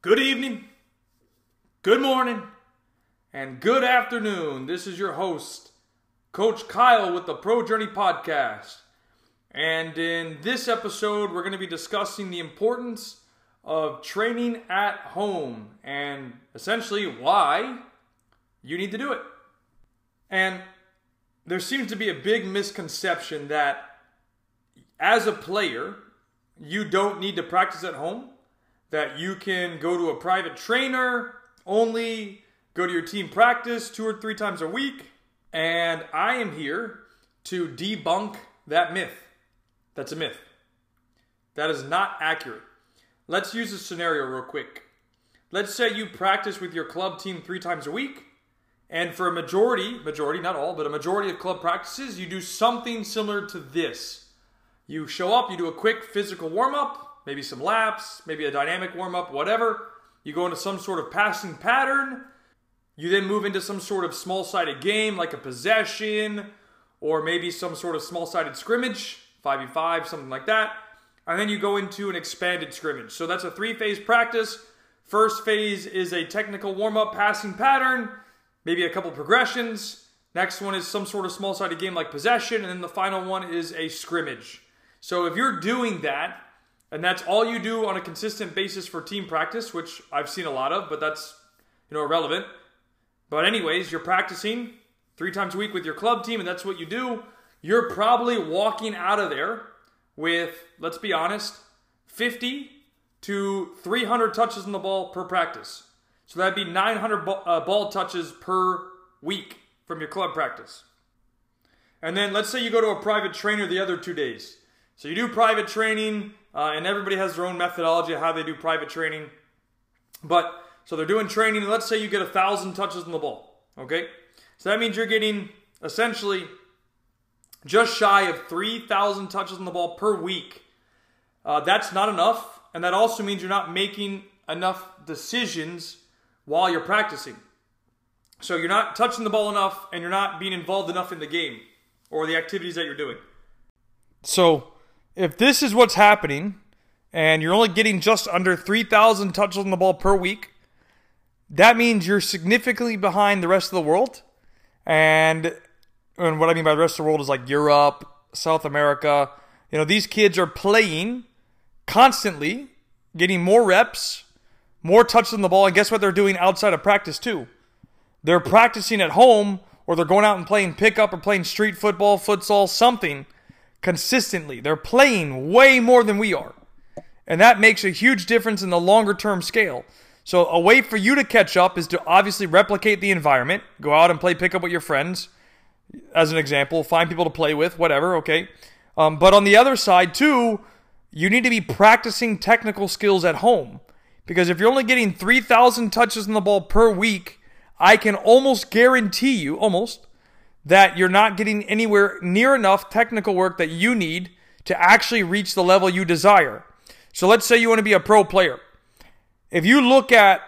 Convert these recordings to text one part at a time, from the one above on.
Good evening, good morning, and good afternoon. This is your host, Coach Kyle with the Pro Journey Podcast. And in this episode, we're going to be discussing the importance of training at home and essentially why you need to do it. And there seems to be a big misconception that as a player, you don't need to practice at home, that you can go to a private trainer only, go to your team practice two or three times a week. And I am here to debunk that myth. That's a myth. That is not accurate. Let's use a scenario real quick. Let's say you practice with your club team three times a week, and for a majority, majority, not all, but a majority of club practices, you do something similar to this. You show up, you do a quick physical warm up, maybe some laps, maybe a dynamic warm up, whatever. You go into some sort of passing pattern. You then move into some sort of small sided game like a possession or maybe some sort of small sided scrimmage, 5v5, something like that. And then you go into an expanded scrimmage. So that's a three phase practice. First phase is a technical warm up passing pattern, maybe a couple progressions. Next one is some sort of small sided game like possession. And then the final one is a scrimmage. So if you're doing that, and that's all you do on a consistent basis for team practice, which I've seen a lot of, but that's you know irrelevant. But anyways, you're practicing three times a week with your club team, and that's what you do. You're probably walking out of there with, let's be honest, 50 to 300 touches on the ball per practice. So that'd be 900 ball, uh, ball touches per week from your club practice. And then let's say you go to a private trainer the other two days. So you do private training, uh, and everybody has their own methodology of how they do private training. But so they're doing training, let's say you get a thousand touches on the ball. Okay, so that means you're getting essentially just shy of 3,000 touches on the ball per week. Uh, that's not enough, and that also means you're not making enough decisions while you're practicing. So you're not touching the ball enough, and you're not being involved enough in the game or the activities that you're doing. So if this is what's happening and you're only getting just under 3,000 touches on the ball per week, that means you're significantly behind the rest of the world. And, and what I mean by the rest of the world is like Europe, South America. You know, these kids are playing constantly, getting more reps, more touches on the ball. And guess what they're doing outside of practice, too? They're practicing at home or they're going out and playing pickup or playing street football, futsal, something consistently. They're playing way more than we are. And that makes a huge difference in the longer term scale. So, a way for you to catch up is to obviously replicate the environment. Go out and play pickup with your friends, as an example. Find people to play with, whatever, okay? Um, but on the other side, too, you need to be practicing technical skills at home. Because if you're only getting 3,000 touches on the ball per week, I can almost guarantee you, almost, that you're not getting anywhere near enough technical work that you need to actually reach the level you desire. So let's say you want to be a pro player. If you look at,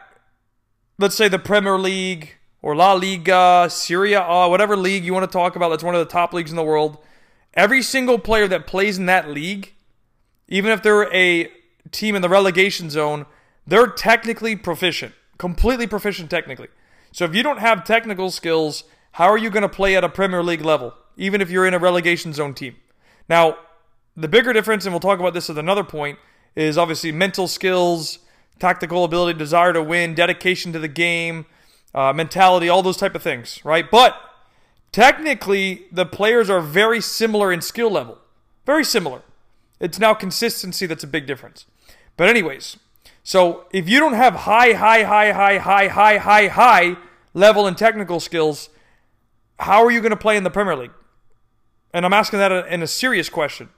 let's say, the Premier League or La Liga, Serie, A, whatever league you want to talk about, that's one of the top leagues in the world. Every single player that plays in that league, even if they're a team in the relegation zone, they're technically proficient, completely proficient technically. So if you don't have technical skills, how are you going to play at a Premier League level, even if you're in a relegation zone team? Now, the bigger difference, and we'll talk about this at another point, is obviously mental skills, tactical ability, desire to win, dedication to the game, uh, mentality, all those type of things, right? But technically, the players are very similar in skill level, very similar. It's now consistency that's a big difference. But anyways, so if you don't have high, high, high, high, high, high, high, high level and technical skills, how are you going to play in the Premier League? And I'm asking that in a serious question.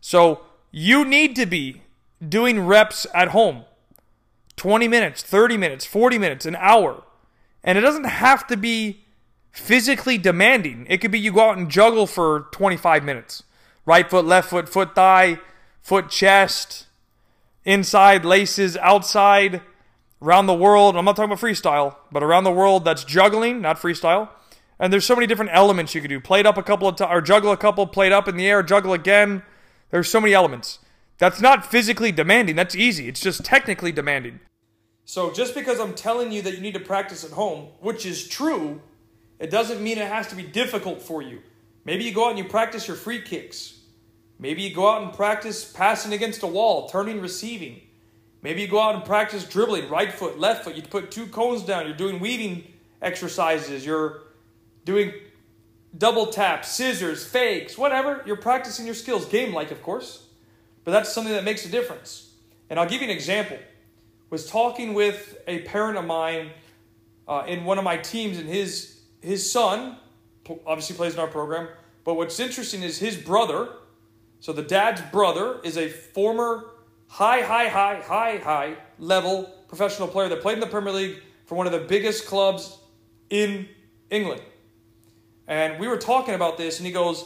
So you need to be doing reps at home 20 minutes, 30 minutes, 40 minutes, an hour. And it doesn't have to be physically demanding. It could be you go out and juggle for 25 minutes. Right foot, left foot, foot thigh, foot chest, inside laces, outside, around the world. I'm not talking about freestyle, but around the world that's juggling, not freestyle. And there's so many different elements you could do. Play it up a couple of times, or juggle a couple, play it up in the air, juggle again. There's so many elements. That's not physically demanding. That's easy. It's just technically demanding. So just because I'm telling you that you need to practice at home, which is true, it doesn't mean it has to be difficult for you. Maybe you go out and you practice your free kicks. Maybe you go out and practice passing against a wall, turning, receiving. Maybe you go out and practice dribbling, right foot, left foot. You put two cones down. You're doing weaving exercises. You're doing double taps, scissors, fakes, whatever. You're practicing your skills, game like, of course. But that's something that makes a difference. And I'll give you an example. Was talking with a parent of mine uh, in one of my teams, and his his son obviously plays in our program. But what's interesting is his brother. So the dad's brother is a former high, high, high, high, high level professional player that played in the Premier League for one of the biggest clubs in England. And we were talking about this, and he goes,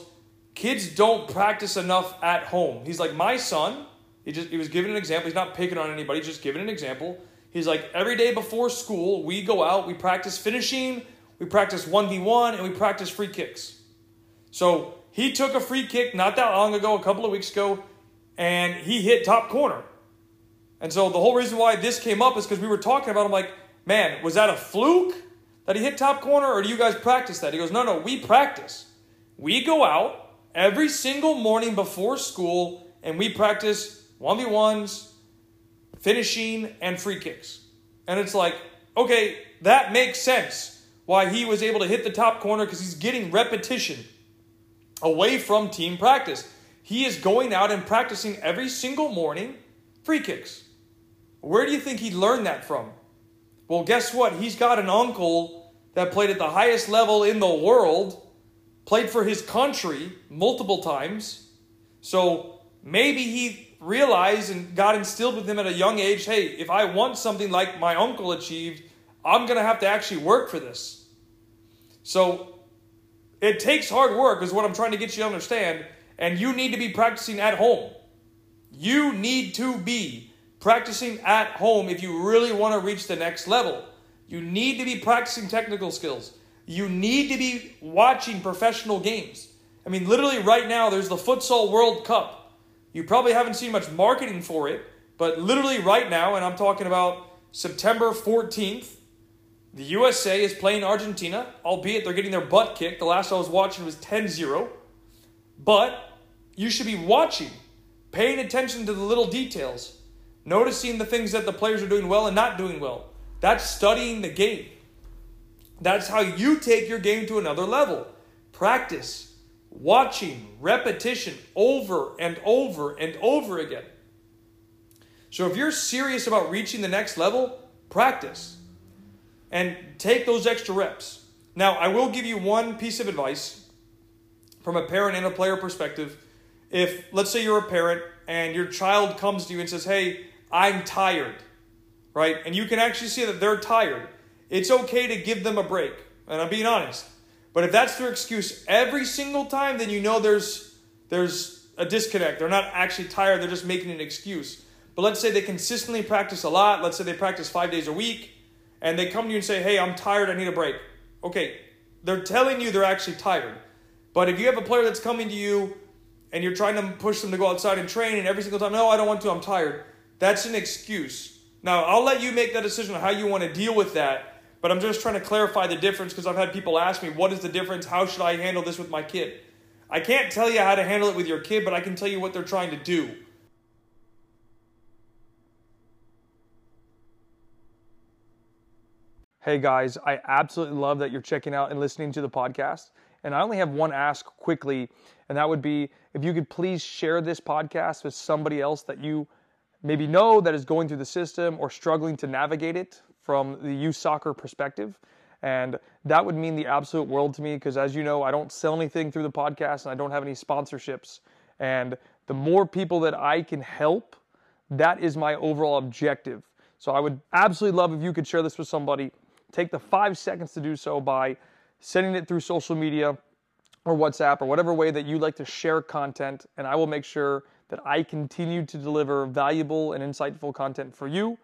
Kids don't practice enough at home. He's like, My son, he just he was giving an example. He's not picking on anybody, just giving an example. He's like, every day before school, we go out, we practice finishing, we practice 1v1, and we practice free kicks. So he took a free kick not that long ago, a couple of weeks ago, and he hit top corner. And so the whole reason why this came up is because we were talking about. I'm like, man, was that a fluke that he hit top corner, or do you guys practice that? He goes, no, no, we practice. We go out every single morning before school and we practice 1v1s, finishing, and free kicks. And it's like, okay, that makes sense why he was able to hit the top corner because he's getting repetition away from team practice. He is going out and practicing every single morning free kicks. Where do you think he learned that from? Well, guess what? He's got an uncle that played at the highest level in the world, played for his country multiple times. So maybe he realized and got instilled with him at a young age hey, if I want something like my uncle achieved, I'm going to have to actually work for this. So it takes hard work, is what I'm trying to get you to understand. And you need to be practicing at home. You need to be practicing at home if you really want to reach the next level. You need to be practicing technical skills. You need to be watching professional games. I mean, literally, right now, there's the Futsal World Cup. You probably haven't seen much marketing for it, but literally, right now, and I'm talking about September 14th, the USA is playing Argentina, albeit they're getting their butt kicked. The last I was watching was 10 0. But you should be watching, paying attention to the little details, noticing the things that the players are doing well and not doing well. That's studying the game. That's how you take your game to another level. Practice, watching, repetition over and over and over again. So if you're serious about reaching the next level, practice and take those extra reps. Now, I will give you one piece of advice from a parent and a player perspective. If, let's say, you're a parent and your child comes to you and says, Hey, I'm tired, right? And you can actually see that they're tired. It's okay to give them a break. And I'm being honest. But if that's their excuse every single time, then you know there's there's a disconnect. They're not actually tired, they're just making an excuse. But let's say they consistently practice a lot. Let's say they practice five days a week, and they come to you and say, Hey, I'm tired, I need a break. Okay, they're telling you they're actually tired. But if you have a player that's coming to you and you're trying to push them to go outside and train, and every single time, no, I don't want to, I'm tired, that's an excuse. Now, I'll let you make that decision on how you want to deal with that, but I'm just trying to clarify the difference because I've had people ask me, what is the difference? How should I handle this with my kid? I can't tell you how to handle it with your kid, but I can tell you what they're trying to do. Hey guys, I absolutely love that you're checking out and listening to the podcast. And I only have one ask quickly, and that would be if you could please share this podcast with somebody else that you maybe know that is going through the system or struggling to navigate it from the youth soccer perspective. And that would mean the absolute world to me because, as you know, I don't sell anything through the podcast and I don't have any sponsorships. And the more people that I can help, that is my overall objective. So I would absolutely love if you could share this with somebody Take the five seconds to do so by sending it through social media or WhatsApp or whatever way that you like to share content, and I will make sure that I continue to deliver valuable and insightful content for you